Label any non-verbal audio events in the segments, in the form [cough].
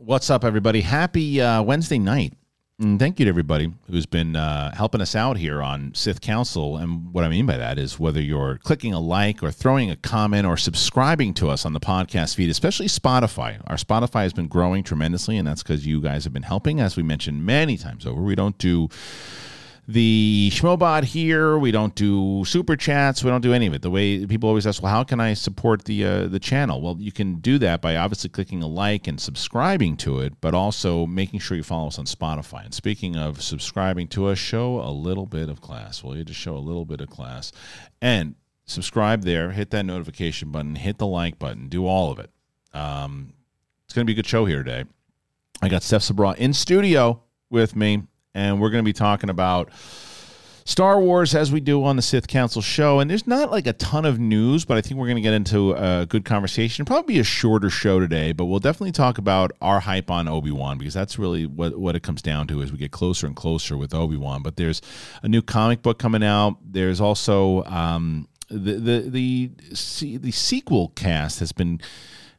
What's up, everybody? Happy uh, Wednesday night. And thank you to everybody who's been uh, helping us out here on Sith Council. And what I mean by that is whether you're clicking a like or throwing a comment or subscribing to us on the podcast feed, especially Spotify. Our Spotify has been growing tremendously, and that's because you guys have been helping. As we mentioned many times over, we don't do the Schmobot here. We don't do super chats. We don't do any of it. The way people always ask, well, how can I support the uh, the channel? Well, you can do that by obviously clicking a like and subscribing to it, but also making sure you follow us on Spotify. And speaking of subscribing to us, show a little bit of class. Will you just show a little bit of class and subscribe there? Hit that notification button. Hit the like button. Do all of it. Um, it's going to be a good show here today. I got Steph Sabraw in studio with me and we're going to be talking about Star Wars as we do on the Sith Council show. And there's not like a ton of news, but I think we're going to get into a good conversation. Probably a shorter show today, but we'll definitely talk about our hype on Obi Wan because that's really what, what it comes down to as we get closer and closer with Obi Wan. But there's a new comic book coming out. There's also um, the the the the sequel cast has been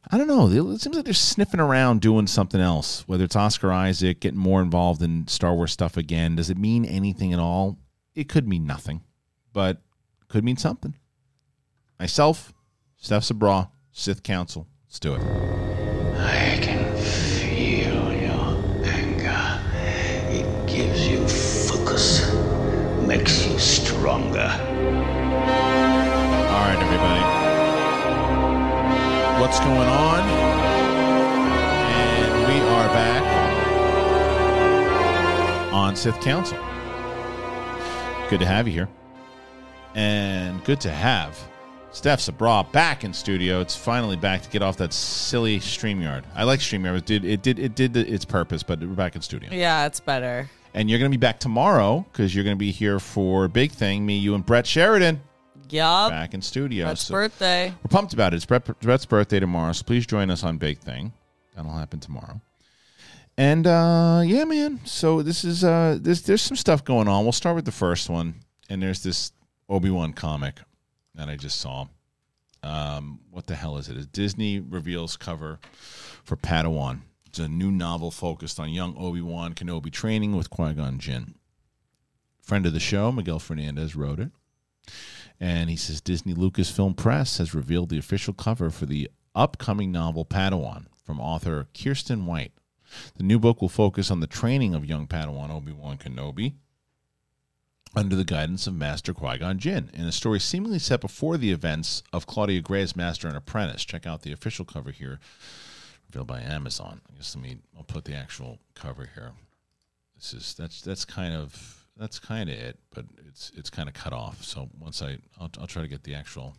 I don't know. It seems like they're sniffing around doing something else, whether it's Oscar Isaac getting more involved in Star Wars stuff again. Does it mean anything at all? It could mean nothing, but could mean something. Myself, Steph Sabraw, Sith Council. Let's do it. What's going on. And we are back on Sith Council. Good to have you here. And good to have Steph Sabraw back in studio. It's finally back to get off that silly StreamYard. I like StreamYard. It did it did it did its purpose, but we're back in studio. Yeah, it's better. And you're going to be back tomorrow because you're going to be here for Big Thing. Me, you, and Brett Sheridan. Yup. Back in studio. Brett's So- birthday. we're pumped about it. It's Brett, Brett's birthday tomorrow, so please join us on Big Thing. That'll happen tomorrow. And uh, yeah, man. So this is uh, there's there's some stuff going on. We'll start with the first one, and there's this Obi Wan comic that I just saw. Um, what the hell is it? It's Disney reveals cover for Padawan. It's a new novel focused on young Obi Wan Kenobi training with Qui Gon Jinn. Friend of the show, Miguel Fernandez wrote it. And he says Disney Lucasfilm Press has revealed the official cover for the upcoming novel Padawan from author Kiersten White. The new book will focus on the training of young Padawan Obi Wan Kenobi under the guidance of Master Qui Gon Jinn in a story seemingly set before the events of Claudia Gray's Master and Apprentice. Check out the official cover here, revealed by Amazon. I guess let me. I'll put the actual cover here. This is that's that's kind of that's kind of it, but it's it's kind of cut off. So once I I'll, I'll try to get the actual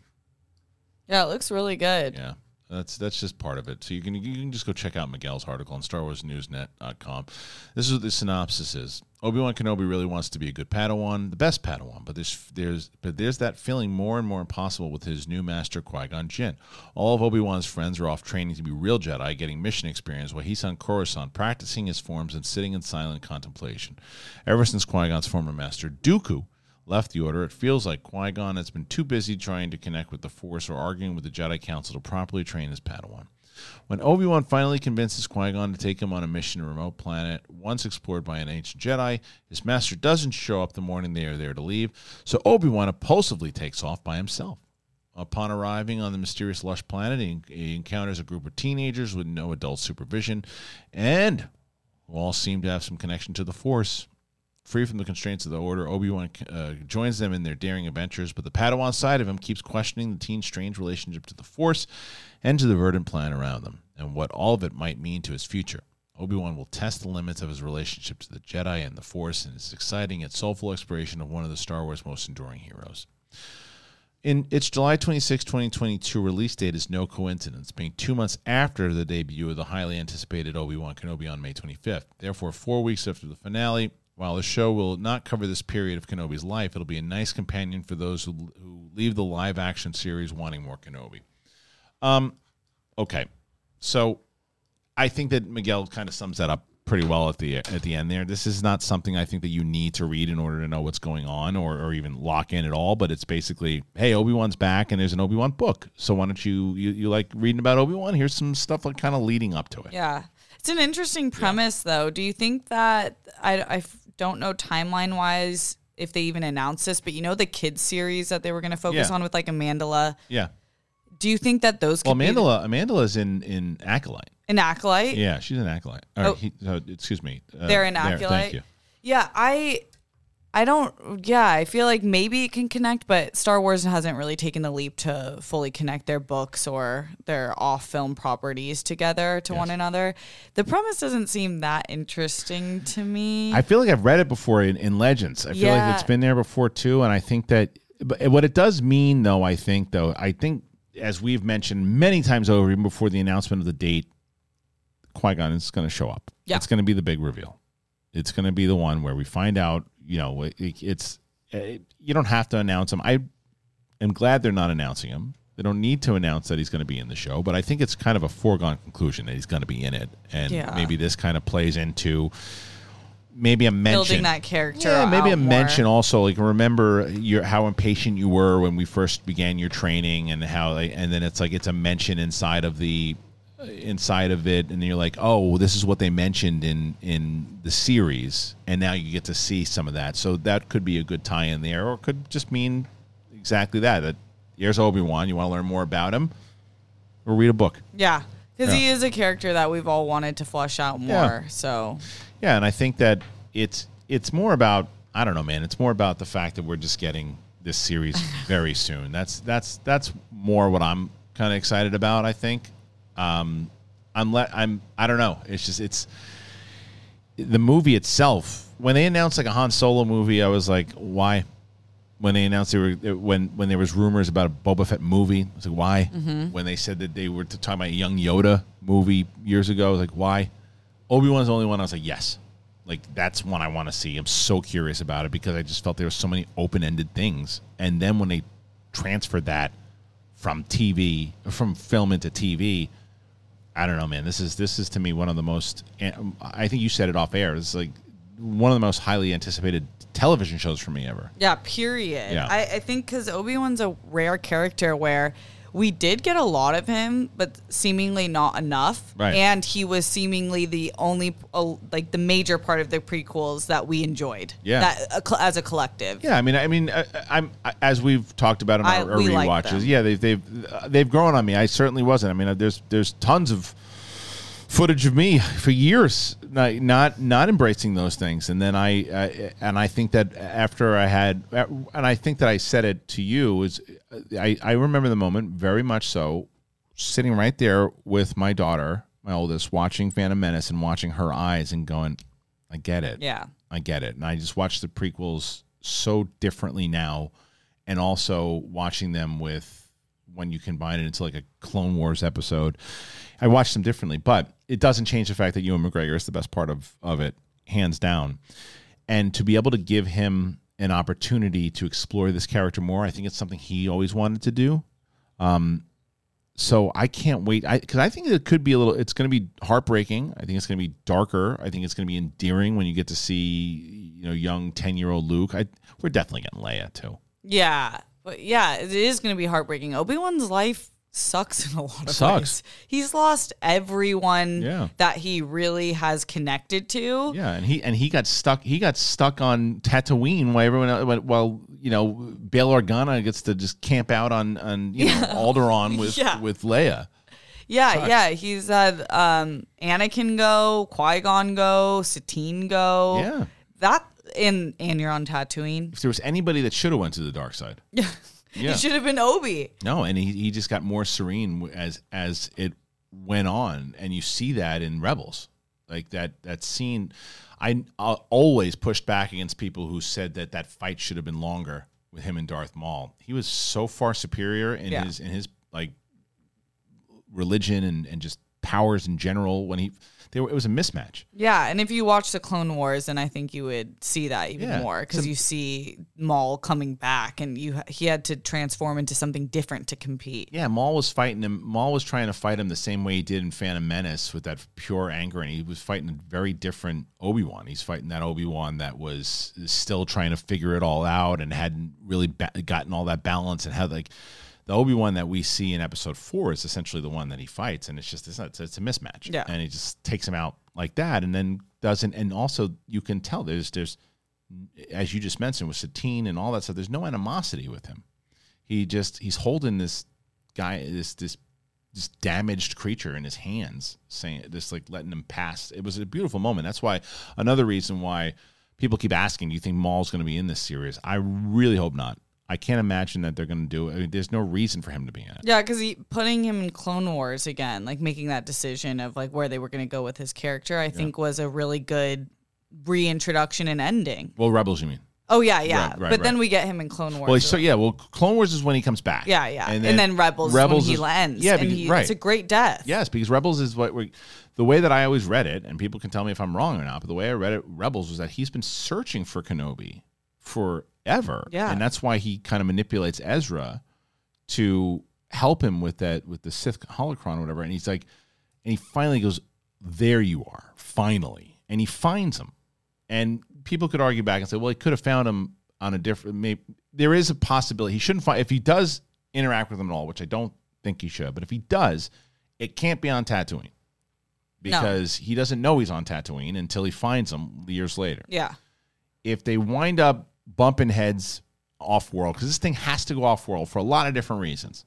Yeah, it looks really good. yeah. That's that's just part of it. So you can you can just go check out Miguel's article on StarWarsNewsNet.com. This is what the synopsis is. Obi Wan Kenobi really wants to be a good Padawan, the best Padawan, but there's there's but there's that feeling more and more impossible with his new master Qui Gon Jinn. All of Obi Wan's friends are off training to be real Jedi, getting mission experience, while he's on Coruscant practicing his forms and sitting in silent contemplation. Ever since Qui Gon's former master Dooku left the Order, it feels like Qui Gon has been too busy trying to connect with the Force or arguing with the Jedi Council to properly train his Padawan. When Obi Wan finally convinces Qui Gon to take him on a mission to a remote planet once explored by an ancient Jedi, his master doesn't show up the morning they are there to leave, so Obi Wan impulsively takes off by himself. Upon arriving on the mysterious lush planet, he, he encounters a group of teenagers with no adult supervision and who all seem to have some connection to the Force. Free from the constraints of the Order, Obi Wan uh, joins them in their daring adventures, but the Padawan side of him keeps questioning the teen's strange relationship to the Force and to the verdant plan around them, and what all of it might mean to his future. Obi Wan will test the limits of his relationship to the Jedi and the Force in his exciting yet soulful exploration of one of the Star Wars most enduring heroes. In its July 26, 2022 release date is no coincidence, being two months after the debut of the highly anticipated Obi Wan Kenobi on May 25th. Therefore, four weeks after the finale, while the show will not cover this period of Kenobi's life, it'll be a nice companion for those who, who leave the live action series wanting more Kenobi. Um, okay, so I think that Miguel kind of sums that up pretty well at the at the end there. This is not something I think that you need to read in order to know what's going on or, or even lock in at all. But it's basically, hey, Obi Wan's back, and there's an Obi Wan book. So why don't you, you you like reading about Obi Wan? Here's some stuff like kind of leading up to it. Yeah. It's an interesting premise, though. Do you think that I, I don't know timeline wise if they even announced this, but you know the kids series that they were going to focus Yeah. on with like Amandla. Yeah. Do you think that those could Well, be Amandla Amandla's in in Acolyte. an acolyte? Yeah, she's an Acolyte. Or Oh. he, uh, excuse me. Uh, They're an there, acolyte. Thank you. Yeah, I I don't yeah, I feel like maybe it can connect, but Star Wars hasn't really taken the leap to fully connect their books or their off film properties together to one another. The premise doesn't seem that interesting to me. I feel like I've read it before in, in Legends. I feel like it's been there before too, and I think that. But what it does mean, though, I think though, I think as we've mentioned many times over, even before the announcement of the date, Qui Gon is going to show up. Yeah. It's going to be the big reveal. It's going to be the one where we find out. You know, it, it's it, you don't have to announce him. I am glad they're not announcing him. They don't need to announce that he's going to be in the show, but I think it's kind of a foregone conclusion that he's going to be in it, and Yeah. maybe this kind of plays into maybe a mention Building that character. yeah, maybe a more. mention also. Like remember your how impatient you were when we first began your training, and how and then it's like it's a mention inside of the inside of it, and you're like, oh, this is what they mentioned in in the series, and now you get to see some of that. So that could be a good tie-in there, or it could just mean exactly that. That here's Obi Wan. You want to learn more about him, or read a book. Yeah. Because he is a character that we've all wanted to flesh out more. Yeah. So Yeah, and I think that it's it's more about I don't know, man. It's more about the fact that we're just getting this series [laughs] very soon. That's that's that's more what I'm kind of excited about. I think. Um, I'm let I'm I don't know. It's just it's the movie itself. When they announced like a Han Solo movie, I was like, why? When they announced they were when when there was rumors about a Boba Fett movie, I was like, why? When they said that they were talking about a young Yoda movie years ago, I was like, why? Obi Wan's the only one I was like, yes. Like that's one I want to see. I'm so curious about it because I just felt there were so many open ended things. And then when they transferred that from TV from film into TV, I don't know, man. This is this is to me one of the most. I think you said it off air. It's like one of the most highly anticipated television shows for me ever. Yeah, period. Yeah. I, I think because Obi Wan's a rare character where we did get a lot of him, but seemingly not enough. Right. And he was seemingly the only, uh, like, the major part of the prequels that we enjoyed. Yeah. That, uh, as a collective. Yeah, I mean, I mean, I, I'm as we've talked about in I- our, our we like rewatches. Yeah, they've they've uh, they've grown on me. I certainly wasn't. I mean, uh, there's there's tons of footage of me for years not not, not embracing those things, and then I uh, and I think that after I had and I think that I said it to you is I I remember the moment very much so, sitting right there with my daughter, my oldest, watching Phantom Menace and watching her eyes and going, I get it. Yeah. I get it. And I just watch the prequels so differently now and also watching them with when you combine it into like a Clone Wars episode. I watch them differently, but it doesn't change the fact that Ewan McGregor is the best part of, of it, hands down. And to be able to give him an opportunity to explore this character more, I think it's something he always wanted to do. Um, so I can't wait. I because I think it could be a little. It's going to be heartbreaking. I think it's going to be darker. I think it's going to be endearing when you get to see you know young ten year old Luke. I we're definitely getting Leia too. Yeah. But yeah, it is going to be heartbreaking. Obi Wan's life sucks in a lot of Sucks. ways. He's lost everyone Yeah. that he really has connected to. Yeah, and he and he got stuck. He got stuck on Tatooine while everyone else, while you know Bail Organa gets to just camp out on on you know [laughs] Alderaan with Yeah. with Leia. Yeah, yeah. He's had um, Anakin go, Qui Gon go, Satine go. Yeah. That and and you're on Tatooine. If there was anybody that should have went to the dark side, Yeah. [laughs] Yeah. He should have been Obi. No, and he, he just got more serene as as it went on, and you see that in Rebels, like that that scene. I uh, always pushed back against people who said that that fight should have been longer with him and Darth Maul. He was so far superior in Yeah. his in his like religion and and just powers in general when he they were, it was a mismatch. Yeah, and if you watch the Clone Wars, then I think you would see that even Yeah. more because you see Maul coming back, and you he had to transform into something different to compete. Yeah, Maul was fighting him. Maul was trying to fight him the same way he did in Phantom Menace with that pure anger, and he was fighting a very different Obi Wan. He's fighting that Obi Wan that was still trying to figure it all out and hadn't really ba- gotten all that balance and had like the Obi Wan that we see in Episode Four is essentially the one that he fights, and it's just it's, not, it's, it's a mismatch. Yeah. and he just takes him out like that, and then doesn't. And also, you can tell there's there's as you just mentioned with Satine and all that stuff. There's no animosity with him he just he's holding this guy this this this damaged creature in his hands saying just like letting him pass it was a beautiful moment that's why another reason why people keep asking do you think maul's going to be in this series i really hope not i can't imagine that they're going to do it I mean, there's no reason for him to be in it Yeah, because he putting him in Clone Wars again, like making that decision of like where they were going to go with his character, I think was a really good reintroduction and ending. well rebels you mean Oh yeah, yeah. Right, right, but then we get him in Clone Wars. well so yeah well clone wars is when he comes back yeah, yeah. And then, Rebels, rebels when he is- ends. yeah and because, he, right it's a great death. Yes, because Rebels is what we the way that I always read it, and people can tell me if I'm wrong or not, but the way I read it, Rebels was that he's been searching for Kenobi forever. Yeah. And that's why he kind of manipulates Ezra to help him with that with the Sith holocron or whatever. And he's like and he finally goes, There you are, finally. And he finds him. And people could argue back and say, well, he could have found him on a different. Maybe there is a possibility he shouldn't find if he does interact with him at all, which I don't think he should. But if he does, it can't be on Tatooine because he doesn't know he's on Tatooine until he finds him years later. Yeah. If they wind up bumping heads off world, because this thing has to go off world for a lot of different reasons.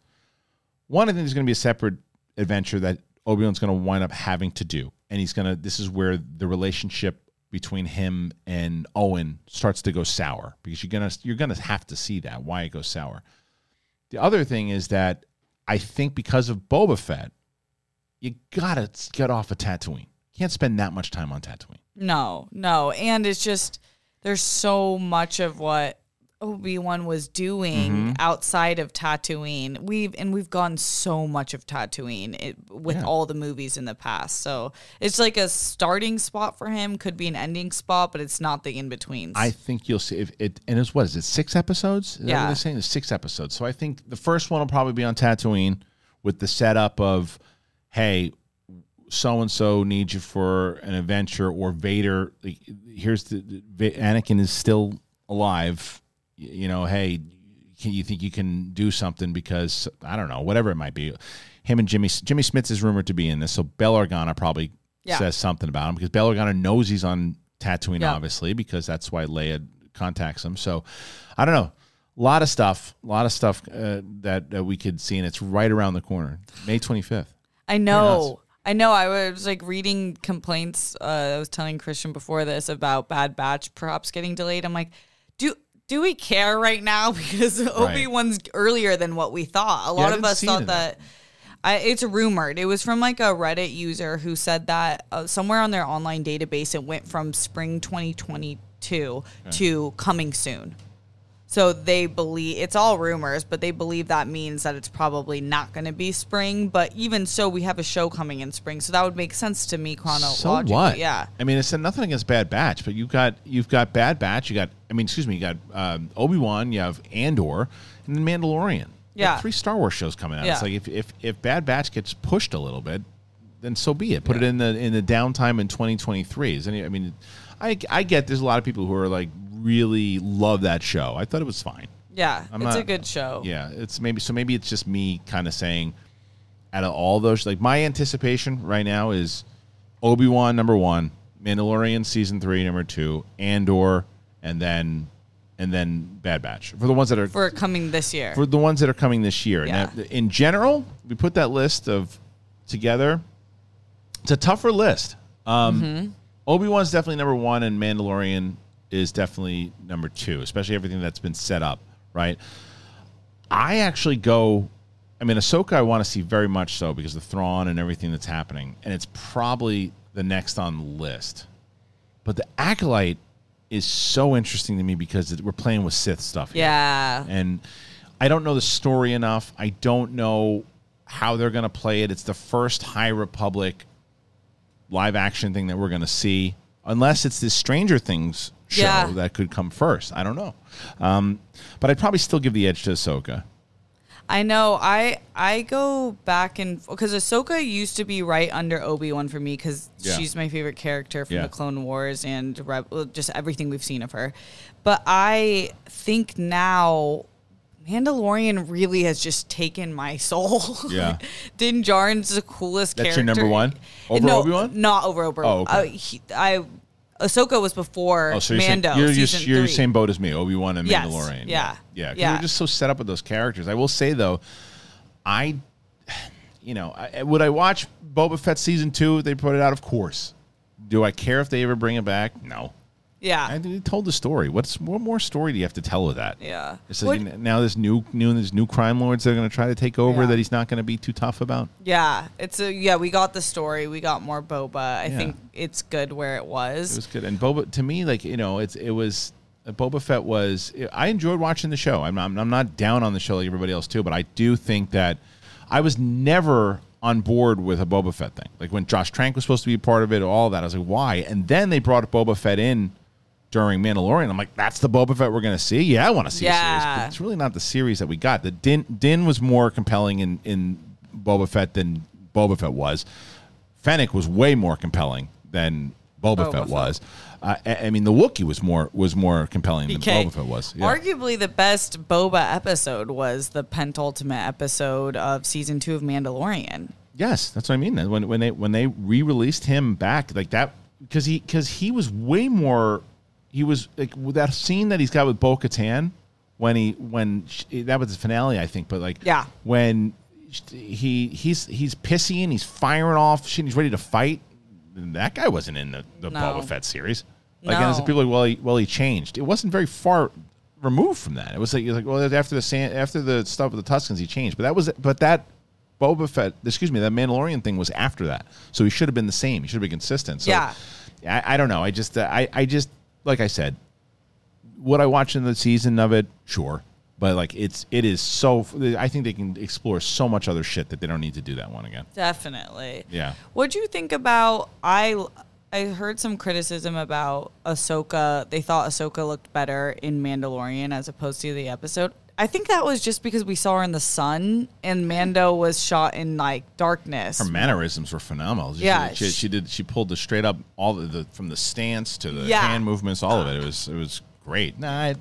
One, I think there's going to be a separate adventure that Obi Wan's going to wind up having to do, and he's going to. This is where the relationship between him and Owen starts to go sour because you're gonna you're gonna have to see that why it goes sour. The other thing is that I think because of Boba Fett, you gotta get off of Tatooine. Can't spend that much time on Tatooine. No, no. And it's just there's so much of what Obi-Wan was doing Mm-hmm. outside of Tatooine. We've and we've gone so much of Tatooine it, with Yeah. all the movies in the past. So it's like a starting spot for him, could be an ending spot, but it's not the in-betweens. I think you'll see if it and it's what is it six episodes? Is Yeah. they're saying? It's six episodes. So I think the first one will probably be on Tatooine with the setup of, hey, so and so needs you for an adventure, or Vader. Here's the, the Anakin is still alive. You know, hey, can you think you can do something because I don't know, whatever it might be. Him and Jimmy Jimmy Smits is rumored to be in this, so Bail Organa probably Yeah. says something about him because Bail Organa knows he's on Tatooine, Yeah. obviously, because that's why Leia contacts him. So I don't know. A lot of stuff, a lot of stuff uh, that, that we could see, and it's right around the corner, May 25th. I know. I know. I was like reading complaints. Uh, I was telling Kristian before this about Bad Batch perhaps getting delayed. I'm like, do do we care right now? [laughs] Because Obi Wan's earlier than what we thought. A lot I of didn't us see thought it. that. I, it's rumored. It was from like a Reddit user who said that uh, somewhere on their online database it went from spring 2022 to coming soon. So they believe it's all rumors, but they believe that means that it's probably not going to be spring. But even so, we have a show coming in spring, so that would make sense to me chronologically. So chronologically. what? Yeah, I mean, it's nothing against Bad Batch, but you've got you've got Bad Batch. You got, I mean, excuse me, you got um, Obi Wan. You have Andor and then Mandalorian. You have Yeah. three Star Wars shows coming out. Yeah. It's like if, if if Bad Batch gets pushed a little bit, then so be it. Put it in the in the downtime in 2023. Is any? I mean, I I get there's a lot of people who are like really love that show. I thought it was fine. yeah, I'm it's a good show. Yeah, it's maybe so. Maybe it's just me kind of saying, out of all those, like my anticipation right now is Obi Wan number one, Mandalorian season three number two, Andor, and then and then Bad Batch for the ones that are for coming this year. for the ones that are coming this year. Yeah. Now, in general, we put that list of together. It's a tougher list. Um, Mm-hmm. Obi Wan's definitely number one, and Mandalorian is definitely number two, especially everything that's been set up. Right. I actually go. I mean, Ahsoka, I want to see very much so because the Thrawn and everything that's happening, and it's probably the next on the list. But the Acolyte is so interesting to me because it, we're playing with Sith stuff. here yeah, and I don't know the story enough. I don't know how they're going to play it. It's the first High Republic live action thing that we're going to see, unless it's this Stranger Things show Yeah. that could come first. I don't know. Um, but I'd probably still give the edge to Ahsoka. I know. I I go back and because Ahsoka used to be right under Obi Wan for me because Yeah. she's my favorite character from Yeah. the Clone Wars and just everything we've seen of her. But I think now. Mandalorian really has just taken my [laughs] soul. Yeah. [laughs] Din Djarin's the coolest That's your character. number one? Over no, Obi-Wan? Not over Obi Wan. Oh, okay. uh, he, I Ahsoka was before Oh, so you're Mando. saying, you're, just, you're the same boat as me, Obi Wan and Yes. Mandalorian. Yeah. yeah. Yeah. We're just so set up with those characters. I will say though, I, [sighs] you know, I, would I watch Boba Fett season two? They put it out, of course. Do I care if they ever bring it back? No. Yeah. I they told the story. What's what more story do you have to tell with that? Yeah. It's like, What- now this new new there's new crime lords that are going to try to take over Yeah. that he's not going to be too tough about. Yeah, it's a yeah. We got the story. We got more boba. I Yeah. think it's good where it was. It was good. And Boba to me, like you know, it's it was uh, Boba Fett was. I enjoyed watching the show. I'm not, I'm not down on the show like everybody else too, but I do think that I was never on board with a Boba Fett thing. Like when Josh Trank was supposed to be a part of it, all that. I was like, why? And then they brought Boba Fett in during Mandalorian. I'm like, that's the Boba Fett we're going to see. Yeah, I want to see a series, Yeah. but it's really not the series that we got. The Din Din was more compelling in in Boba Fett than Boba Fett was. Fennec was way more compelling than Boba, Boba Fett Fett. was. Uh, I I mean, the Wookiee was more was more compelling than Boba Fett was. Yeah. Arguably, the best boba episode was the pentultimate episode of season two of Mandalorian. yes, that's what I mean. When when they when they re released him back like that because he because he was way more. He was like that scene that he's got with Bo Katan when he when sh that was the finale I think, but like Yeah. when he he's he's pissy and he's firing off shit. and He's ready to fight. That guy wasn't in the, the No. Boba Fett series. Like, and No. as people like, well, he, well, he changed. It wasn't very far removed from that. It was like, it was like, well, after the sand, after the stuff with the Tuskens, he changed. But that was, but that Boba Fett, excuse me, that Mandalorian thing was after that. So he should have been the same. He should have been consistent. So, Yeah. I, I don't know. I just, uh, I, I just, like I said, would I watch in the season of it? Sure. But like it's it is so I think they can explore so much other shit that they don't need to do that one again. Definitely. Yeah. What do you think about? I I heard some criticism about Ahsoka. They thought Ahsoka looked better in Mandalorian as opposed to the episode. I think that was just because we saw her in the sun, and Mando was shot in like darkness. Her mannerisms were phenomenal. She- Yeah, she, she, did. She pulled the straight up all the, the from the stance to the Yeah. hand movements, all of it. It was it was great. Nah, I,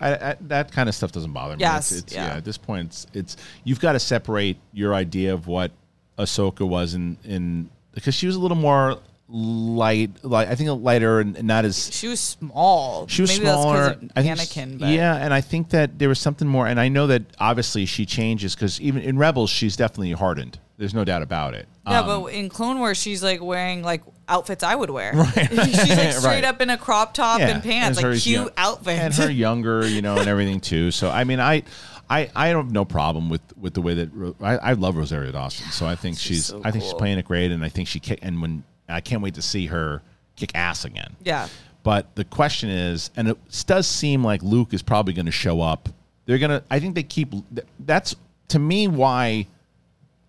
I, I, that kind of stuff doesn't bother me. Yes, it's, it's, yeah. At this point, it's, it's you've got to separate your idea of what Ahsoka was in in because she was a little more light, like I think a lighter and not as She was small. She was Maybe smaller. That's 'cause of I think Anakin. But yeah, and I think that there was something more. And I know that obviously she changes because even in Rebels, she's definitely hardened. There's no doubt about it. Yeah, Um, but in Clone Wars, she's like wearing like outfits I would wear. [laughs] she's like [laughs] straight Right. up in a crop top and pants, and like cute young- outfits. and her [laughs] younger, you know, and everything too. So I mean, I, I, I don't have no problem with with the way that I, I love Rosario Dawson. So I think she's, so I think she's playing it great, and I think she. And when I can't wait to see her kick ass again. yeah, But the question is, and it does seem like Luke is probably going to show up. They're going to, I think they keep, that's to me why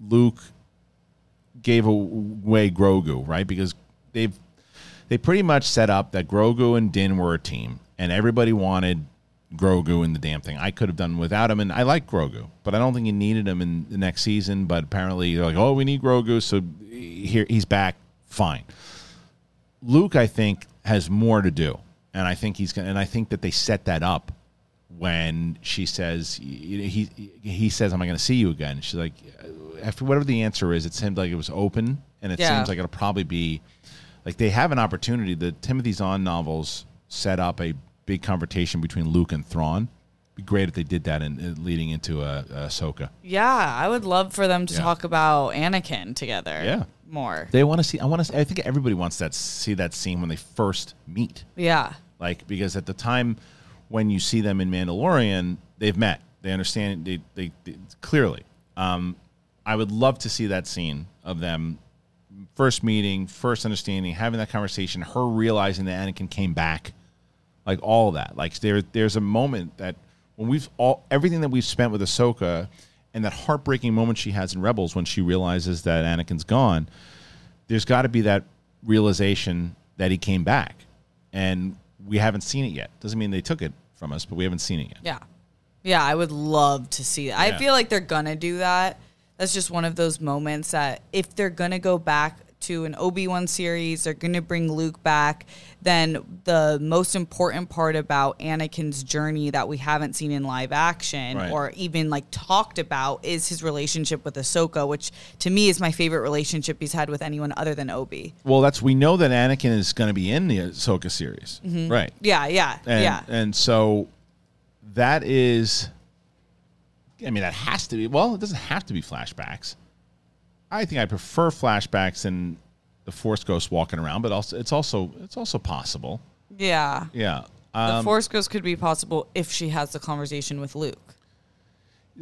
Luke gave away Grogu, right? Because they've, they pretty much set up that Grogu and Din were a team, and everybody wanted Grogu in the damn thing. I could have done without him, and I like Grogu, but I don't think you needed him in the next season. But apparently, they're like, oh, we need Grogu, so here he's back. Fine. Luke, I think, has more to do, and I think he's going. to And I think that they set that up when she says he he says, "Am I going to see you again?" She's like, uh, after whatever the answer is, it seemed like it was open, and it Yeah. seems like it'll probably be like they have an opportunity. The Timothy Zahn novels set up a big confrontation between Luke and Thrawn. Be great if they did that in, in leading into a, a Ahsoka. yeah. I would love for them to Yeah. talk about Anakin together. Yeah. More. They want to see. I want to. I think everybody wants that see that scene when they first meet. Yeah, like because at the time when you see them in Mandalorian, they've met. They understand. They they, they clearly. Um, I would love to see that scene of them first meeting, first understanding, having that conversation, her realizing that Anakin came back, like all of that. Like there, there's a moment that when we've all everything that we've spent with Ahsoka, and that heartbreaking moment she has in Rebels when she realizes that Anakin's gone, there's got to be that realization that he came back, and we haven't seen it yet. Doesn't mean they took it from us, but we haven't seen it yet. Yeah. Yeah, I would love to see that. Yeah. I feel like they're gonna do that. That's just one of those moments that if they're gonna go back to an Obi-Wan series, they're gonna bring Luke back, then the most important part about Anakin's journey that we haven't seen in live action Right. or even like talked about is his relationship with Ahsoka, which to me is my favorite relationship he's had with anyone other than Obi. Well, that's we know that Anakin is going to be in the Ahsoka series, mm-hmm. right? Yeah, yeah, And, yeah. and so that is, I mean, that has to be. Well, it doesn't have to be flashbacks. I think I prefer flashbacks and the Force Ghost walking around, but also it's also it's also possible. yeah. Yeah. The Um, Force Ghost could be possible if she has the conversation with Luke.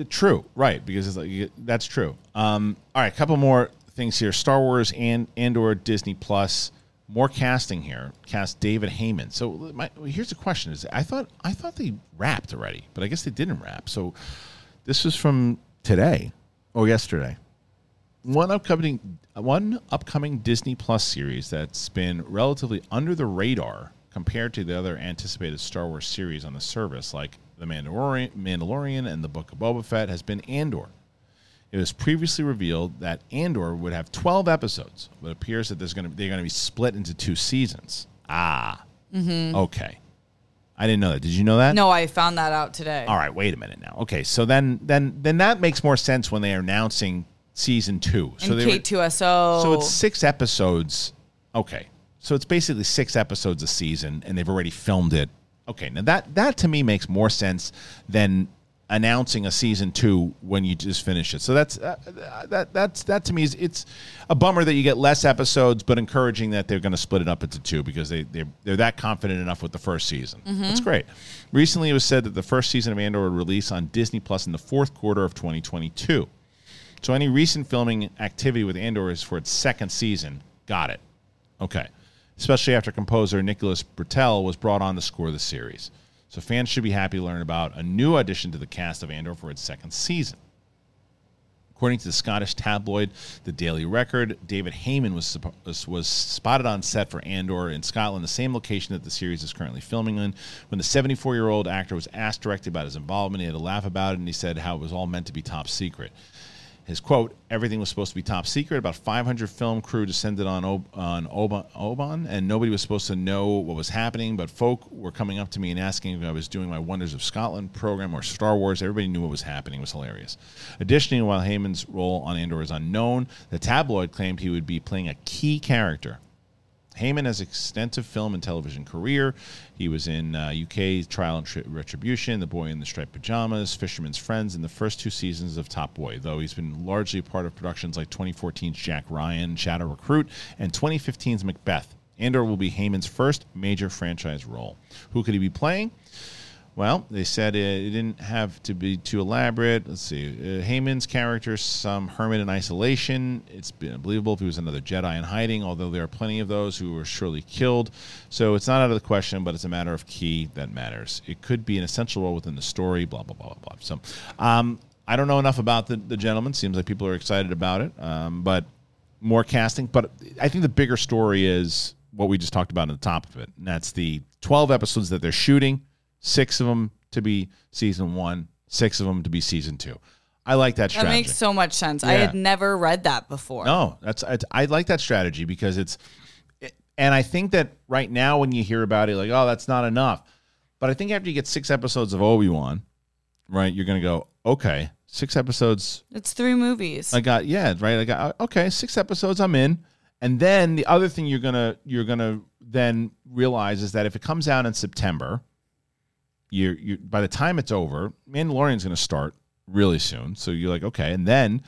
True, right? Because it's like that's true. Um, all right, a couple more things here: Star Wars and Andor Disney Plus. More casting here. Cast David Hayman. So my, here's the question: Is I thought I thought they wrapped already, but I guess they didn't wrap. So this is from today or yesterday. One upcoming one upcoming Disney Plus series that's been relatively under the radar compared to the other anticipated Star Wars series on the service, like The Mandalorian, Mandalorian and The Book of Boba Fett, has been Andor. It was previously revealed that Andor would have 12 episodes, but it appears that there's going to they're going to be split into two seasons. Ah, okay. I didn't know that. Did you know that? No, I found that out today. All right, wait a minute now. Okay, so then then then that makes more sense when they are announcing season two. So and they were- K2SO. so it's six episodes. Okay. So it's basically six episodes a season, and they've already filmed it. Okay. Now that that to me makes more sense than announcing a season two when you just finish it. So that's uh, that that's that to me is it's a bummer that you get less episodes, but encouraging that they're going to split it up into two because they they they're that confident enough with the first season. That's great. Recently, it was said that the first season of Andor would release on Disney Plus in the fourth quarter of 2022. So any recent filming activity with Andor is for its second season. Got it. Okay. Especially after composer Nicholas Britell was brought on to score the series. So fans should be happy to learn about a new addition to the cast of Andor for its second season. According to the Scottish tabloid The Daily Record, David Hayman was, was spotted on set for Andor in Scotland, the same location that the series is currently filming in. When the 74 year old actor was asked directly about his involvement, he had to laugh about it and he said how it was all meant to be top secret. His quote: "Everything was supposed to be top secret. About 500 film crew descended on Ob- on Oban, and nobody was supposed to know what was happening. But folk were coming up to me and asking if I was doing my Wonders of Scotland program or Star Wars. Everybody knew what was happening. It was hilarious. Additionally, while Hayman's role on Andor is unknown, the tabloid claimed he would be playing a key character." Hayman has extensive film and television career. He was in uh, UK Trial and Tri- Retribution, The Boy in the Striped Pajamas, Fisherman's Friends, and the first two seasons of Top Boy. Though he's been largely a part of productions like 2014's Jack Ryan, Shadow Recruit, and 2015's Macbeth. Andor will be Hayman's first major franchise role. Who could he be playing? Well, they said it, didn't have to be too elaborate. Let's see. Uh, Hayman's character, some hermit in isolation. It's been believable if he was another Jedi in hiding, although there are plenty of those who were surely killed. So it's not out of the question, but it's a matter of key that matters. It could be an essential role within the story, blah, blah, blah, blah, blah. So um, I don't know enough about the, the gentleman. Seems like people are excited about it, um, but more casting. But I think the bigger story is what we just talked about on the top of it, and that's the 12 episodes that they're shooting six of them to be season one, six of them to be season two. I like that strategy. that makes so much sense. I had never read that before. no, that's I, I like that strategy because it's, and I think that right now when you hear about it, like oh that's not enough, but I think after you get six episodes of Obi Wan, right, you're gonna go okay, six episodes. It's three movies. I got yeah, right. I got uh, okay, six episodes. I'm in, and then the other thing you're gonna you're gonna then realize is that if it comes out in September, you're you by the time it's over, Mandalorian's going to start really soon. So you're like, okay, and then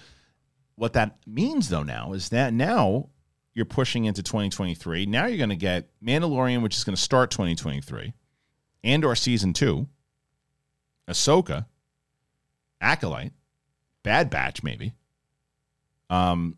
what that means though now is that now you're pushing into 2023. Now you're going to get Mandalorian, which is going to start 2023, Andor season two, Ahsoka, Acolyte, Bad Batch, maybe. Um,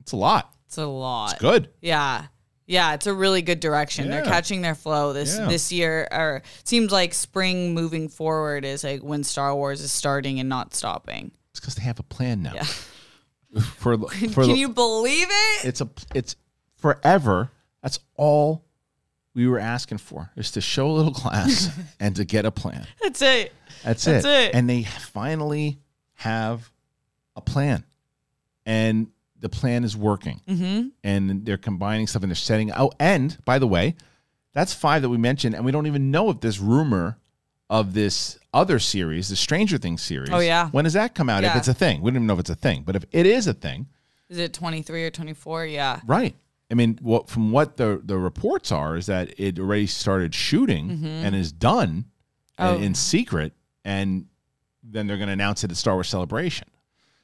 it's a lot. it's a lot. It's good. Yeah. Yeah, it's a really good direction. They're catching their flow this Yeah. this year or seems like spring moving forward is like when Star Wars is starting and not stopping. It's because they have a plan now. Yeah. [laughs] For [laughs] for Can you believe it? it's a it's forever. That's all we were asking for is to show a little class [laughs] and to get a plan. That's it. That's, That's it. it. And they finally have a plan, and the plan is working. Mm-hmm. And they're combining stuff and they're setting. Oh, and by the way, that's five that we mentioned, and we don't even know if this rumor of this other series, the Stranger Things series. Oh, yeah. When does that come out? If it's a thing, we don't even know if it's a thing. But if it is a thing, Is it 23 or 24? Yeah. Right. I mean, what from what the the reports are is that it already started shooting and is done Oh. in secret, and then they're going to announce it at Star Wars Celebration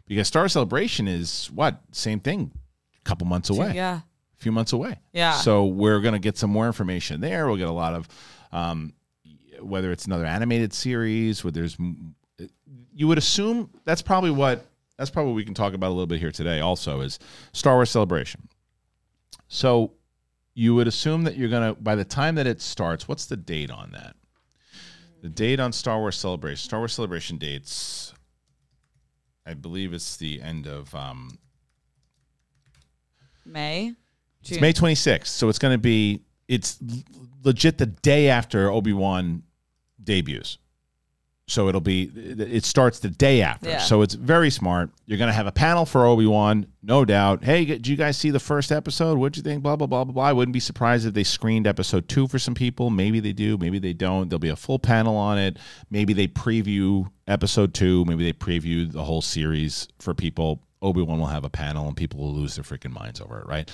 because Star Celebration is what same thing, a couple months away, Yeah. a few months away. Yeah. So we're going to get some more information there. We'll get a lot of um, whether it's another animated series, where there's you would assume that's probably what that's probably what we can talk about a little bit here today. Also, is Star Wars Celebration. So you would assume that you're gonna by the time that it starts. What's the date on that? The date on Star Wars Celebration. Star Wars Celebration dates. I believe it's the end of um, May. It's May 26th, so it's going to be it's legit the day after Obi Wan debuts. So it'll be it starts the day after. Yeah. So it's very smart. You're going to have a panel for Obi Wan, no doubt. Hey, did you guys see the first episode? What'd you think? Blah blah blah blah blah. I wouldn't be surprised if they screened episode two for some people. Maybe they do. Maybe they don't. There'll be a full panel on it. Maybe they preview episode two. Maybe they preview the whole series for people. Obi Wan will have a panel, and people will lose their freaking minds over it. Right?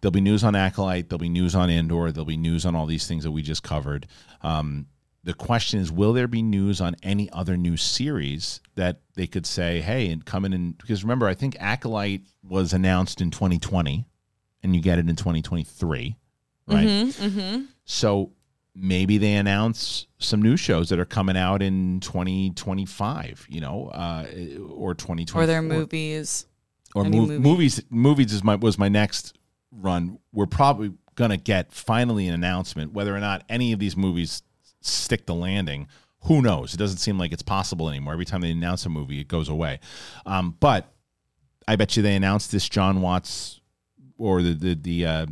There'll be news on Acolyte. There'll be news on Andor. There'll be news on all these things that we just covered. Um, the question is, will there be news on any other new series that they could say, hey, and come in and because remember, I think Acolyte was announced in 2020, and you get it in 2023, right? Mm-hmm. So maybe they announce some new shows that are coming out in 2025, you know, uh, or 2024 Or their movies. or mov- movie. movies movies is my was my next run we're probably going to get finally an announcement whether or not any of these movies stick the landing who knows it doesn't seem like it's possible anymore every time they announce a movie it goes away um, but i bet you they announced this john watts or the the the uh,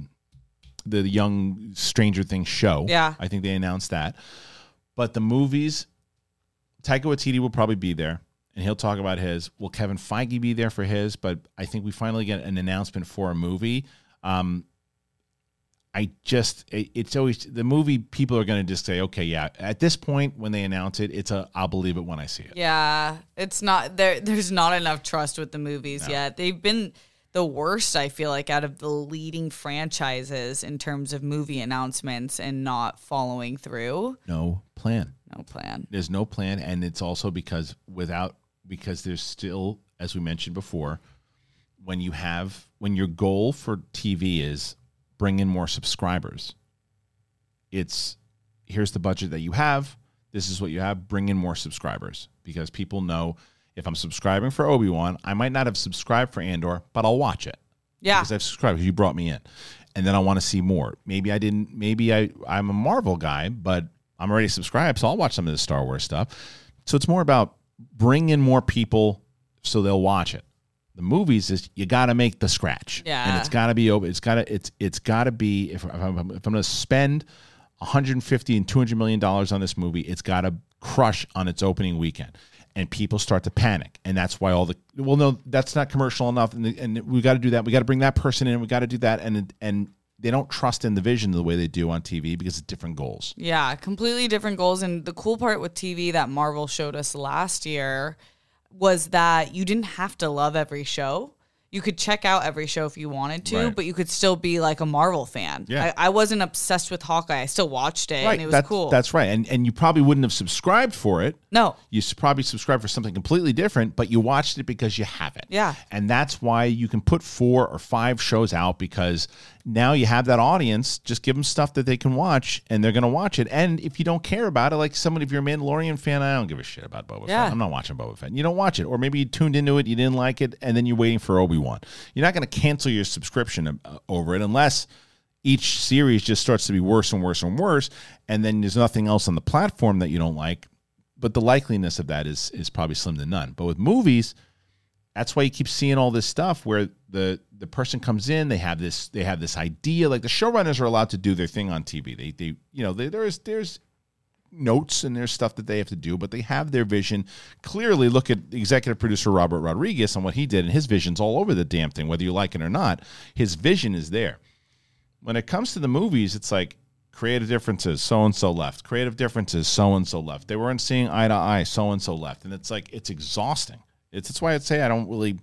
the young stranger things show Yeah. i think they announced that but the movies Taika Waititi will probably be there, and he'll talk about his. Will Kevin Feige be there for his? But I think we finally get an announcement for a movie. Um, I just, it- it's always the movie. People are going to just say, okay, yeah. At this point, when they announce it, it's a, I'll believe it when I see it. Yeah, it's not there. There's not enough trust with the movies yet. They've been the worst. I feel like out of the leading franchises in terms of movie announcements and not following through. No plan. No plan. There's no plan, and it's also because without because there's still, as we mentioned before, when you have when your goal for TV is bring in more subscribers, it's here's the budget that you have. This is what you have. Bring in more subscribers because people know if I'm subscribing for Obi Wan, I might not have subscribed for Andor, but I'll watch it Yeah, because I've subscribed. You brought me in, and then I want to see more. Maybe I didn't. Maybe I I'm a Marvel guy, but I'm already subscribed, so I'll watch some of the Star Wars stuff. So it's more about bring in more people so they'll watch it. The movies is you got to make the scratch, Yeah. and it's got to be open. It's got to it's it's got to be if, if I'm if I'm going to spend 150 and 200 million dollars on this movie, it's got to crush on its opening weekend. And people start to panic, and that's why all the well, no, that's not commercial enough, and, and we got to do that. We got to bring that person in. We got to do that, and and they don't trust in the vision the way they do on TV because it's different goals. yeah, completely different goals. And the cool part with TV that Marvel showed us last year was that you didn't have to love every show. You could check out every show if you wanted to, Right. but you could still be like a Marvel fan. Yeah. I, I wasn't obsessed with Hawkeye. I still watched it and it was that's, cool. That's right, and and you probably wouldn't have subscribed for it. no, You probably subscribed for something completely different, but you watched it because you have it. Yeah. And that's why you can put four or five shows out because now you have that audience. Just give them stuff that they can watch and they're going to watch it. And if you don't care about it, like someone, if you're a Mandalorian fan, I don't give a shit about Boba Yeah. Fett. I'm not watching Boba Fett. You don't watch it. Or maybe you tuned into it, you didn't like it, and then you're waiting for Obi Wan. You're not going to cancel your subscription uh, over it unless each series just starts to be worse and worse and worse. And then there's nothing else on the platform that you don't like but the likeliness of that is is probably slim to none. But with movies, that's why you keep seeing all this stuff where the the person comes in, they have this they have this idea. Like the showrunners are allowed to do their thing on TV. They they you know they, there's there's notes and there's stuff that they have to do, but they have their vision. Clearly, look at executive producer Robert Rodriguez and what he did, and his vision's all over the damn thing, whether you like it or not. His vision is there. When it comes to the movies, it's like creative differences, so and so left. Creative differences, so and so left. They weren't seeing eye to eye, so and so left, and it's like it's exhausting. It's that's why I'd say I don't really.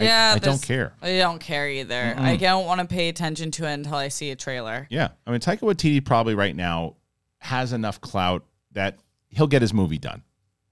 Yeah, I, don't care. I don't care either. I don't want to pay attention to it until I see a trailer. Yeah, I mean Taika Waititi probably right now has enough clout that he'll get his movie done.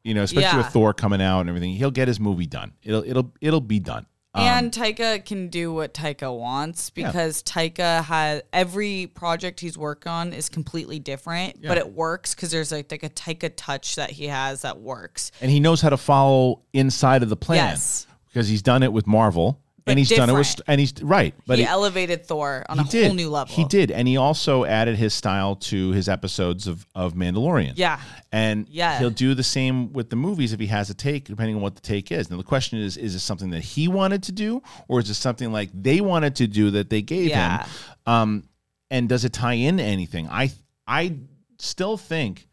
You know, especially Yeah. with Thor coming out and everything, he'll get his movie done. It'll it'll it'll be done. Um, and Taika can do what Taika wants because Taika has every project he's worked on is completely different, but it works because there's like, like a Taika touch that he has that works. and he knows how to follow inside of the plan Yes. because he's done it with Marvel and he's done it with and he's right, but he, he, elevated Thor on a did whole new level. He did, and he also added his style to his episodes of of Mandalorian. Yeah. and Yeah. he'll do the same with the movies if he has a take, depending on what the take is. Now the question is: Is this something that he wanted to do, or is it something like they wanted to do that they gave Yeah. him? Um, and does it tie into anything? I I still think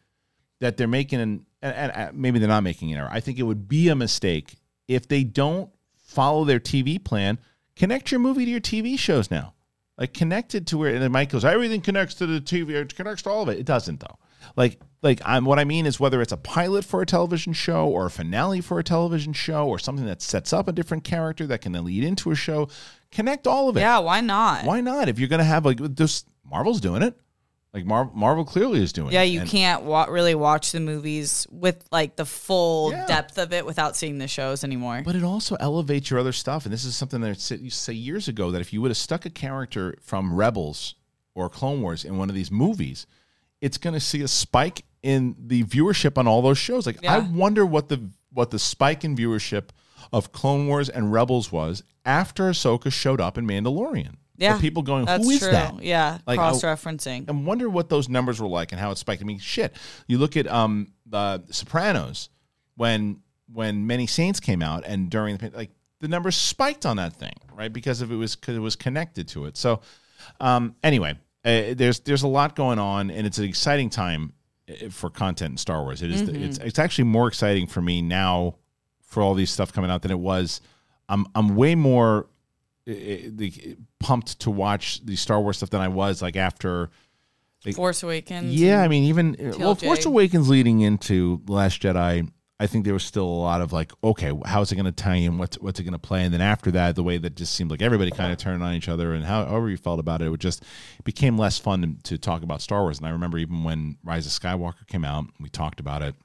that they're making an and, and uh, maybe they're not making an error. I think it would be a mistake if they don't follow their TV plan. Connect your movie to your TV shows now. Like connect it to where and then Mike goes, everything connects to the TV, it connects to all of it. It doesn't though. Like like I'm what I mean is whether it's a pilot for a television show or a finale for a television show or something that sets up a different character that can then lead into a show, connect all of it. Yeah, why not? Why not? If you're gonna have like this Marvel's doing it. Like Mar- Marvel clearly is doing Yeah, it. you And- can't wa- really watch the movies with like the full Yeah. depth of it without seeing the shows anymore. But it also elevates your other stuff. And this is something that said- say years ago that if you would have stuck a character from Rebels or Clone Wars in one of these movies, it's going to see a spike in the viewership on all those shows. Like I wonder what the what the spike in viewership of Clone Wars and Rebels was after Ahsoka showed up in Mandalorian. Yeah, people going, that's who is true. that? Yeah, Like, cross referencing. and wonder what those numbers were like and how it spiked. I mean, shit. You look at um the Sopranos when when Many Saints came out and during the like the numbers spiked on that thing, right? Because of it was because it was connected to it. So um anyway, uh, there's there's a lot going on and it's an exciting time uh, for content in Star Wars. It is Mm-hmm. it's it's actually more exciting for me now for all these stuff coming out than it was. I'm I'm way more the pumped to watch the Star Wars stuff than I was like after Force Awakens. yeah, I mean, even uh, well, Force Awakens leading into The Last Jedi, I think there was still a lot of like, okay, how's it going to tie in? What's what's it going to play? And then after that, the way that just seemed like everybody kind of turned on each other, and how, however you felt about it, it just became less fun to, to talk about Star Wars. And I remember even when Rise of Skywalker came out, we talked about it.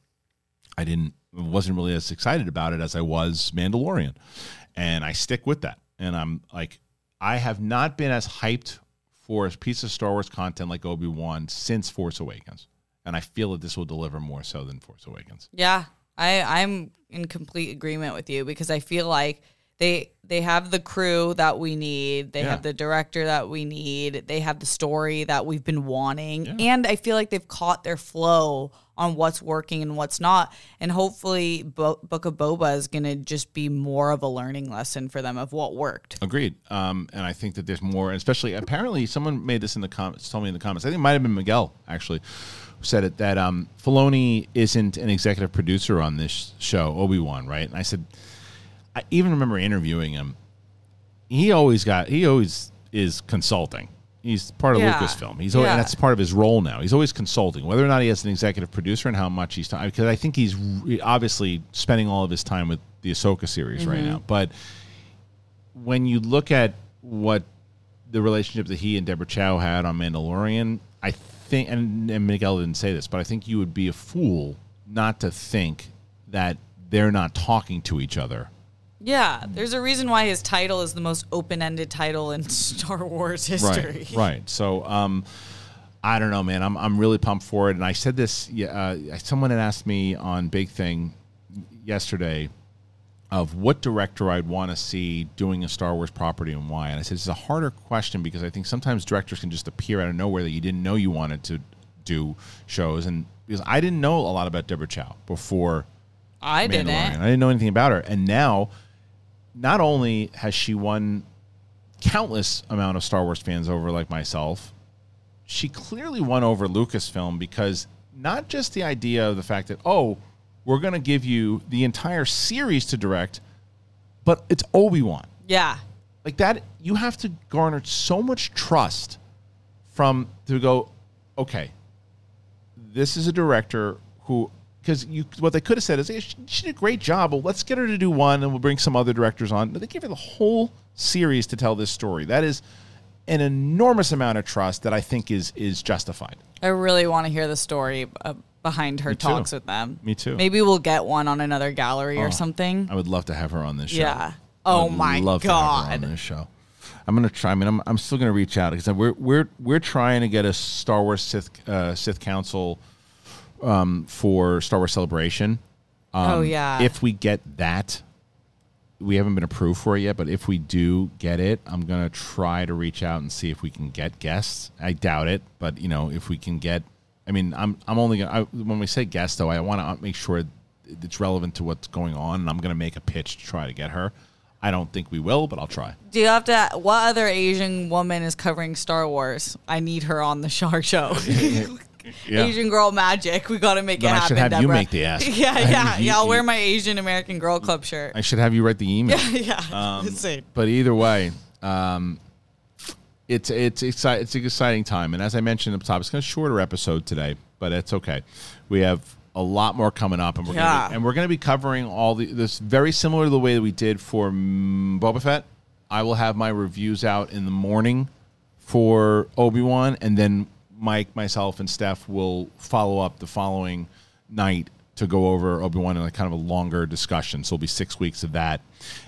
I didn't wasn't really as excited about it as I was Mandalorian, and I stick with that. And I'm like, I have not been as hyped for a piece of Star Wars content like Obi Wan since Force Awakens, and I feel that this will deliver more so than Force Awakens. Yeah, I I'm in complete agreement with you because I feel like they they have the crew that we need. They Yeah. have the director that we need. They have the story that we've been wanting. Yeah. And I feel like they've caught their flow on what's working and what's not. And hopefully Bo- Book of Boba is going to just be more of a learning lesson for them of what worked. Agreed. Um, and I think that there's more, especially apparently someone made this in the comments, told me in the comments. I think it might have been Miguel actually who said it that um, Filoni isn't an executive producer on this show, Obi Wan, right? And I said, I even remember interviewing him. He always got, he always is consulting. He's part of Yeah. Lucasfilm. He's always, and that's part of his role now. He's always consulting, whether or not he has an executive producer and how much he's time. Because I think he's obviously spending all of his time with the Ahsoka series right mm-hmm. now. But when you look at what the relationship that he and Deborah Chow had on Mandalorian, I think, and, and Miguel didn't say this, but I think you would be a fool not to think that they're not talking to each other. Yeah, there's a reason why his title is the most open-ended title in [laughs] Star Wars history. Right, right. So, um, I don't know, man. I'm I'm really pumped for it. And I said this. Uh, someone had asked me on Big Thing yesterday of what director I'd want to see doing a Star Wars property and why. And I said it's a harder question because I think sometimes directors can just appear out of nowhere that you didn't know you wanted to do shows. And because I didn't know a lot about Deborah Chow before I didn't. I didn't know anything about her, and now not only has she won countless amount of Star Wars fans over, like myself, she clearly won over Lucasfilm because not just the idea of the fact that oh, we're going to give you the entire series to direct, but it's Obi Wan Yeah. like that you have to garner so much trust from to go okay this is a director who because you what they could have said is hey, she, she did a great job well let's get her to do one and we'll bring some other directors on but they gave her the whole series to tell this story that is an enormous amount of trust that i think is is justified I really want to hear the story uh, behind her Me too. talks with them. Me too. Maybe we'll get one on another gallery or something. i would love to have her on this show Yeah. Oh my love to have her on god. this show. I'm gonna try. I mean, I'm, I'm still gonna reach out because we're we're we're trying to get a Star Wars Sith uh, Sith Council um, for Star Wars Celebration. Um, oh yeah. If we get that, we haven't been approved for it yet. But if we do get it, I'm gonna try to reach out and see if we can get guests. I doubt it, but you know, if we can get, I mean, I'm I'm only gonna I, when we say guest though, I want to make sure it's relevant to what's going on, and I'm gonna make a pitch to try to get her. I don't think we will, but I'll try. Do you have to? What other Asian woman is covering Star Wars? I need her on the [laughs] Shark Show. Yeah. Asian girl magic. We got to make Then it I happen. should have you Deborah. make the ask. [laughs] Yeah, yeah, You- yeah. I'll you- wear my Asian American Girl Club shirt. I should have you write the email. [laughs] yeah. Yeah. Um, [laughs] but either way, um, it's it's exci- it's an exciting time. And as I mentioned up top, it's going to be a shorter episode today, but it's okay. We have a lot more coming up, and we're gonna Yeah. be, and we're going to be covering all the this very similar to the way that we did for mm, Boba Fett. I will have my reviews out in the morning for Obi Wan, and then Mike, myself, and Steph will follow up the following night to go over Obi Wan in a kind of a longer discussion. So it'll be six weeks of that,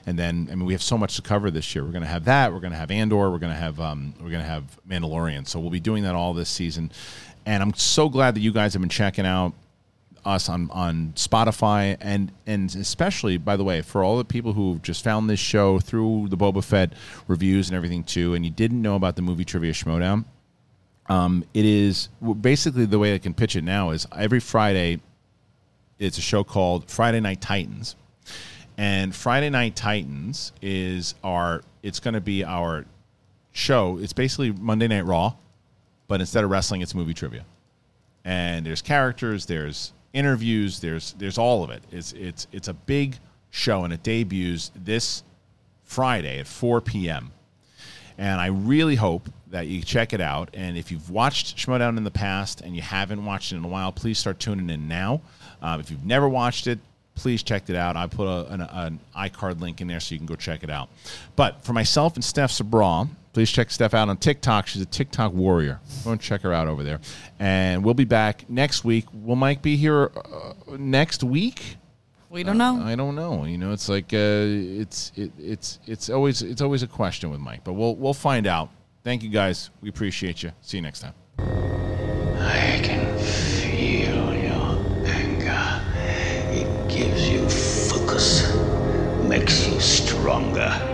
and then I mean we have so much to cover this year. We're going to have that. We're going to have Andor. We're going to have um, we're going to have Mandalorian. So we'll be doing that all this season, and I'm so glad that you guys have been checking out us on on Spotify and and especially by the way for all the people who have just found this show through the Boba Fett reviews and everything too and you didn't know about the movie trivia schmodown um, it is basically the way I can pitch it now is every Friday it's a show called Friday Night Titans and Friday Night Titans is our it's going to be our show it's basically Monday Night Raw but instead of wrestling it's movie trivia and there's characters, there's interviews, there's there's all of it. It's it's it's a big show and it debuts this Friday at 4 p.m. And I really hope that you check it out. And if you've watched Schmodown in the past and you haven't watched it in a while, please start tuning in now. Um, if you've never watched it, please check it out. I put a, an, an iCard link in there so you can go check it out. But for myself and Steph Sabraw, please check Steph out on TikTok. She's a TikTok warrior. Go and check her out over there. And we'll be back next week. Will Mike be here uh, next week? We don't know. I don't know. You know, it's like uh, it's it, it's it's always it's always a question with Mike, but we'll we'll find out. Thank you guys. We appreciate you. See you next time. I can feel your anger. It gives you focus, makes you stronger.